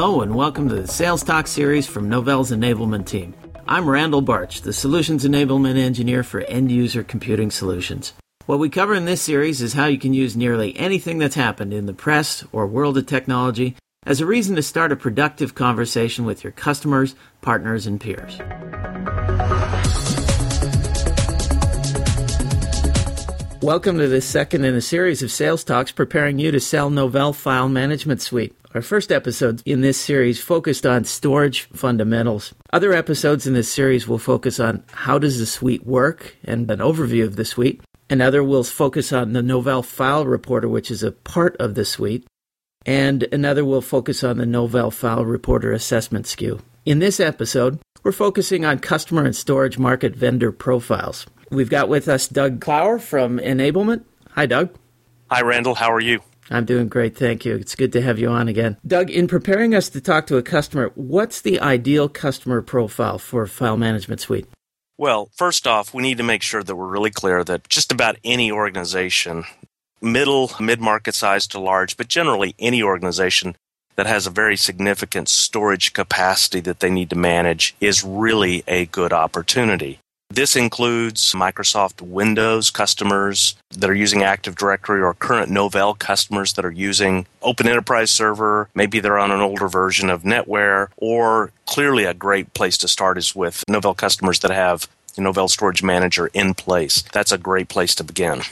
Hello, and welcome to the Sales Talk series from Novell's enablement team. I'm Randal Bartsch, the Solutions Enablement Engineer for End User Computing Solutions. What we cover in this series is how you can use nearly anything that's happened in the press or world of technology as a reason to start a productive conversation with your customers, partners, and peers. Welcome to this second in a series of sales talks preparing you to sell Novell File Management Suite. Our first episode in this series focused on storage fundamentals. Other episodes in this series will focus on how does the suite work and an overview of the suite. Another will focus on the Novell File Reporter, which is a part of the suite. And another will focus on the Novell File Reporter Assessment SKU. In this episode, we're focusing on customer and storage market vendor profiles. We've got with us Doug Clower from Enablement. Hi, Doug. Hi, Randal. How are you? I'm doing great, thank you. It's good to have you on again. Doug, in preparing us to talk to a customer, what's the ideal customer profile for File Management Suite? Well, first off, we need to make sure that we're really clear that just about any organization, middle, mid market size to large, but generally any organization that has a very significant storage capacity that they need to manage is really a good opportunity. This includes Microsoft Windows customers that are using Active Directory or current Novell customers that are using Open Enterprise Server. Maybe they're on an older version of NetWare, or clearly a great place to start is with Novell customers that have Novell Storage Manager in place. That's a great place to begin.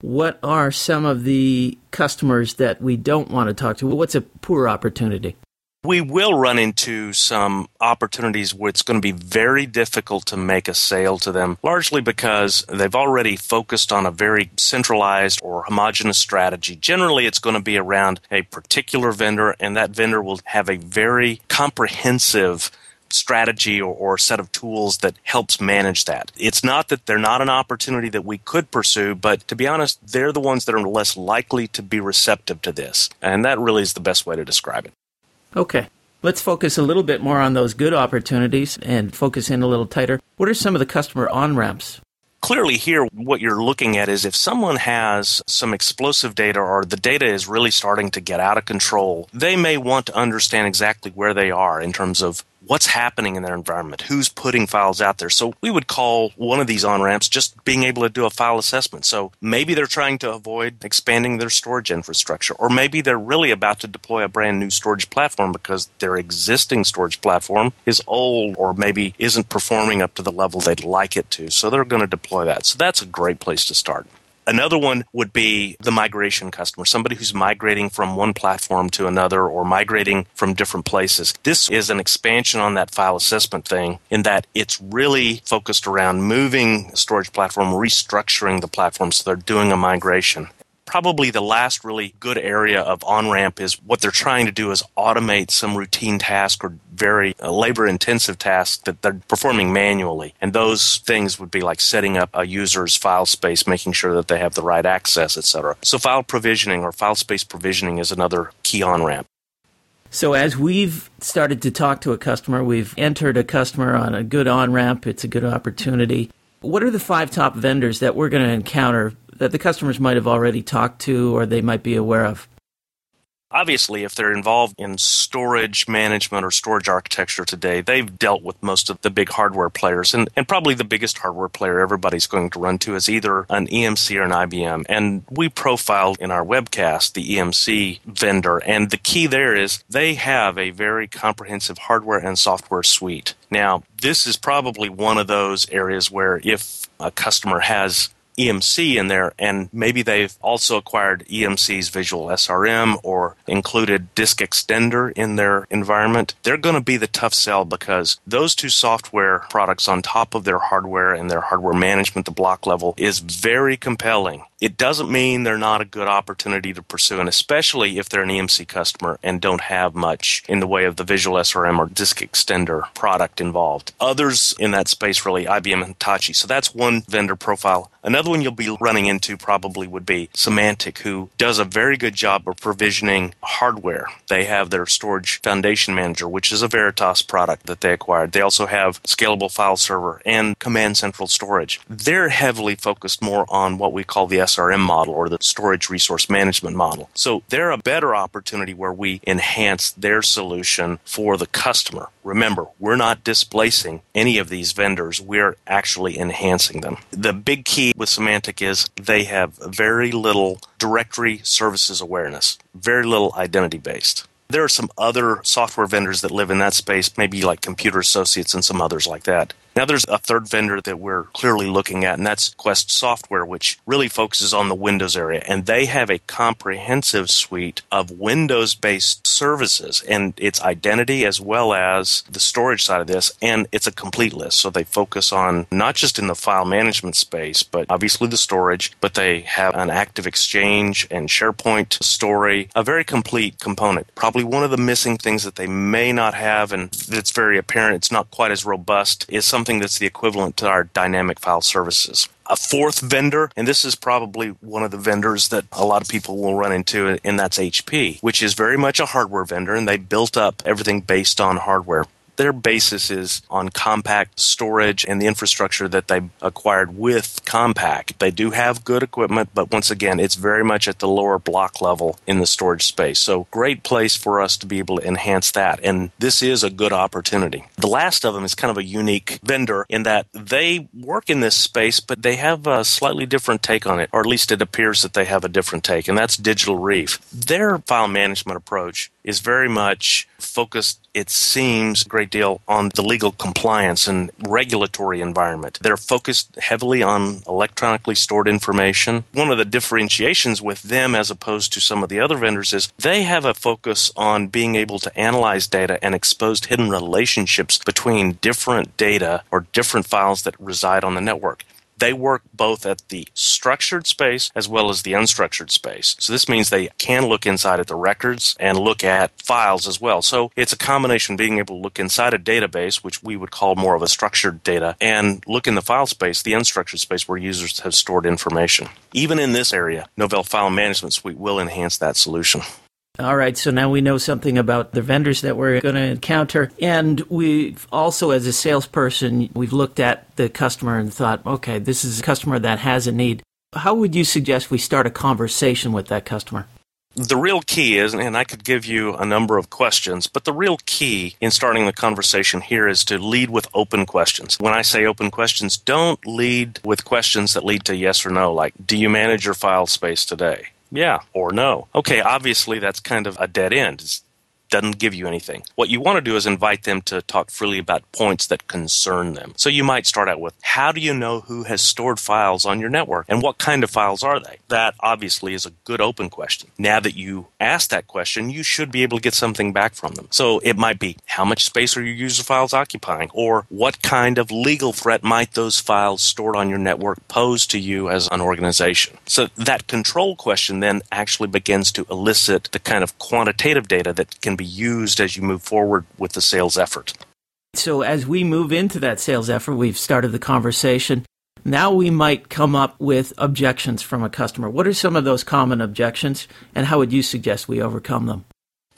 What are some of the customers that we don't want to talk to? What's a poor opportunity? We will run into some opportunities where it's going to be very difficult to make a sale to them, largely because they've already focused on a very centralized or homogenous strategy. Generally, it's going to be around a particular vendor, and that vendor will have a very comprehensive strategy or, or, set of tools that helps manage that. It's not that they're not an opportunity that we could pursue, but to be honest, they're the ones that are less likely to be receptive to this. And that really is the best way to describe it. Okay. Let's focus a little bit more on those good opportunities and focus in a little tighter. What are some of the customer on ramps? Clearly, here, what you're looking at is if someone has some explosive data or the data is really starting to get out of control, they may want to understand exactly where they are in terms of what's happening in their environment, who's putting files out there. So we would call one of these on ramps just being able to do a file assessment. So maybe they're trying to avoid expanding their storage infrastructure, or maybe they're really about to deploy a brand new storage platform because their existing storage platform is old or maybe isn't performing up to the level they'd like it to. So they're going to deploy that. So that's a great place to start. Another one would be the migration customer, somebody who's migrating from one platform to another or migrating from different places. This is an expansion on that file assessment thing in that it's really focused around moving a storage platform, restructuring the platform so they're doing a migration probably the last really good area of on ramp is what they're trying to do is automate some routine task or very uh, labor intensive tasks that they're performing manually. And those things would be like setting up a user's file space, making sure that they have the right access, etc. So file provisioning or file space provisioning is another key on ramp. So, as we've started to talk to a customer, we've entered a customer on a good on ramp, it's a good opportunity. What are the five top vendors that we're going to encounter that the customers might have already talked to or they might be aware of? Obviously, if they're involved in storage management or storage architecture today, they've dealt with most of the big hardware players. And, and probably the biggest hardware player everybody's going to run to is either an EMC or an IBM. And we profiled in our webcast the EMC vendor. And the key there is they have a very comprehensive hardware and software suite. Now, this is probably one of those areas where if a customer has EMC in there, and maybe they've also acquired EMC's visual SRM or included Disk Extender in their environment, they're going to be the tough sell because those two software products on top of their hardware and their hardware management, the block level, is very compelling it doesn't mean they're not a good opportunity to pursue, and especially if they're an EMC customer and don't have much in the way of the visual SRM or disk extender product involved. Others in that space, really, IBM and Hitachi. So that's one vendor profile. Another one you'll be running into probably would be Symantec, who does a very good job of provisioning hardware. They have their storage foundation manager, which is a Veritas product that they acquired. They also have scalable file server and command central storage. They're heavily focused more on what we call the SRM model or the storage resource management model. So they're a better opportunity where we enhance their solution for the customer. Remember, we're not displacing any of these vendors, we're actually enhancing them. The big key with Symantec is they have very little directory services awareness, very little identity based. There are some other software vendors that live in that space, maybe like Computer Associates and some others like that. Now, there's a third vendor that we're clearly looking at, and that's Quest Software, which really focuses on the Windows area. And they have a comprehensive suite of Windows based services, and its identity as well as the storage side of this. And it's a complete list. So they focus on not just in the file management space, but obviously the storage, but they have an Active Exchange and SharePoint story, a very complete component. Probably one of the missing things that they may not have, and it's very apparent it's not quite as robust, is some something that's the equivalent to our dynamic file services. A fourth vendor, and this is probably one of the vendors that a lot of people will run into, and that's HP, which is very much a hardware vendor, and they built up everything based on hardware their basis is on Compaq storage and the infrastructure that they acquired with Compaq. They do have good equipment, but once again, it's very much at the lower block level in the storage space. So, great place for us to be able to enhance that. And this is a good opportunity. The last of them is kind of a unique vendor in that they work in this space, but they have a slightly different take on it, or at least it appears that they have a different take, and that's Digital Reef. Their file management approach is very much focused, it seems, a great deal on the legal compliance and regulatory environment. They're focused heavily on electronically stored information. One of the differentiations with them as opposed to some of the other vendors is they have a focus on being able to analyze data and expose hidden relationships between different data or different files that reside on the network they work both at the structured space as well as the unstructured space. So this means they can look inside at the records and look at files as well. So it's a combination being able to look inside a database, which we would call more of a structured data, and look in the file space, the unstructured space where users have stored information. Even in this area, Novell File Management Suite will enhance that solution. All right, so now we know something about the vendors that we're going to encounter. And we've also, as a salesperson, we've looked at the customer and thought, okay, this is a customer that has a need. How would you suggest we start a conversation with that customer? The real key is, and I could give you a number of questions, but the real key in starting the conversation here is to lead with open questions. When I say open questions, don't lead with questions that lead to yes or no, like, do you manage your file space today? Yeah or no. Okay, obviously that's kind of a dead end. It's doesn't give you anything. What you want to do is invite them to talk freely about points that concern them. So you might start out with how do you know who has stored files on your network and what kind of files are they? That obviously is a good open question. Now that you ask that question, you should be able to get something back from them. So it might be how much space are your user files occupying or what kind of legal threat might those files stored on your network pose to you as an organization. So that control question then actually begins to elicit the kind of quantitative data that can be used as you move forward with the sales effort. So, as we move into that sales effort, we've started the conversation. Now we might come up with objections from a customer. What are some of those common objections, and how would you suggest we overcome them?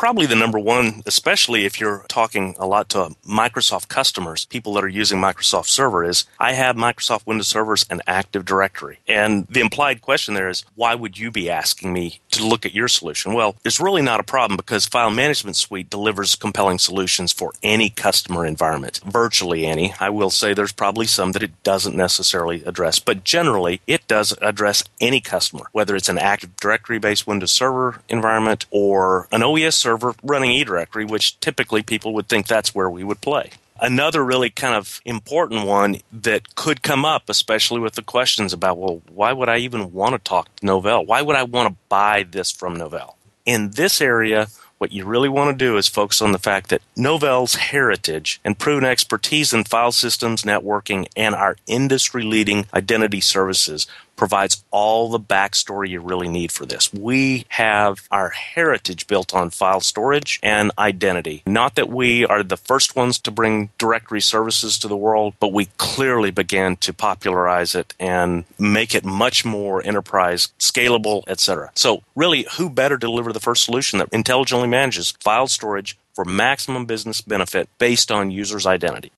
Probably the number one, especially if you're talking a lot to Microsoft customers, people that are using Microsoft Server, is I have Microsoft Windows servers and Active Directory. And the implied question there is, why would you be asking me to look at your solution? Well, it's really not a problem because File Management Suite delivers compelling solutions for any customer environment, virtually any. I will say there's probably some that it doesn't necessarily address, but generally it does address any customer, whether it's an Active Directory based Windows Server environment or an OES server server running eDirectory, which typically people would think that's where we would play. Another really kind of important one that could come up, especially with the questions about, well, why would I even want to talk to Novell? Why would I want to buy this from Novell? In this area, what you really want to do is focus on the fact that Novell's heritage and proven expertise in file systems, networking, and our industry leading identity services provides all the backstory you really need for this. We have our heritage built on file storage and identity. Not that we are the first ones to bring directory services to the world, but we clearly began to popularize it and make it much more enterprise scalable, etc. So really, who better to deliver the first solution that intelligently manages file storage for maximum business benefit based on user's identity?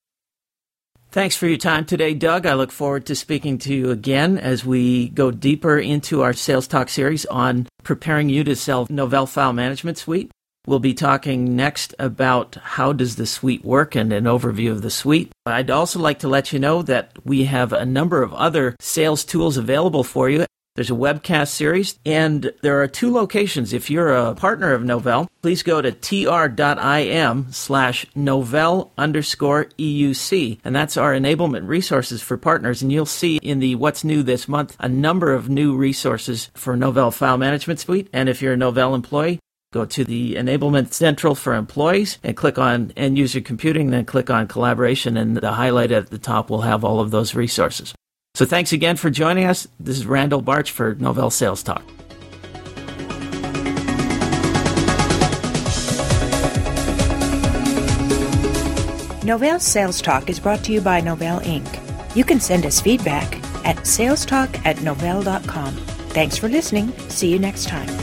Thanks for your time today, Doug. I look forward to speaking to you again as we go deeper into our Sales Talk series on preparing you to sell Novell File Management Suite. We'll be talking next about how does the suite work and an overview of the suite. I'd also like to let you know that we have a number of other sales tools available for you there's a webcast series, and there are two locations. If you're a partner of Novell, please go to tr.im slash Novell underscore EUC, and that's our enablement resources for partners. And you'll see in the What's New this month a number of new resources for Novell File Management Suite. And if you're a Novell employee, go to the Enablement Central for Employees and click on End User Computing, then click on Collaboration, and the highlight at the top will have all of those resources. So thanks again for joining us. This is Randal Bartsch for Novell Sales Talk. Novell Sales Talk is brought to you by Novell Inc. You can send us feedback at salestalk at novell.com. Thanks for listening. See you next time.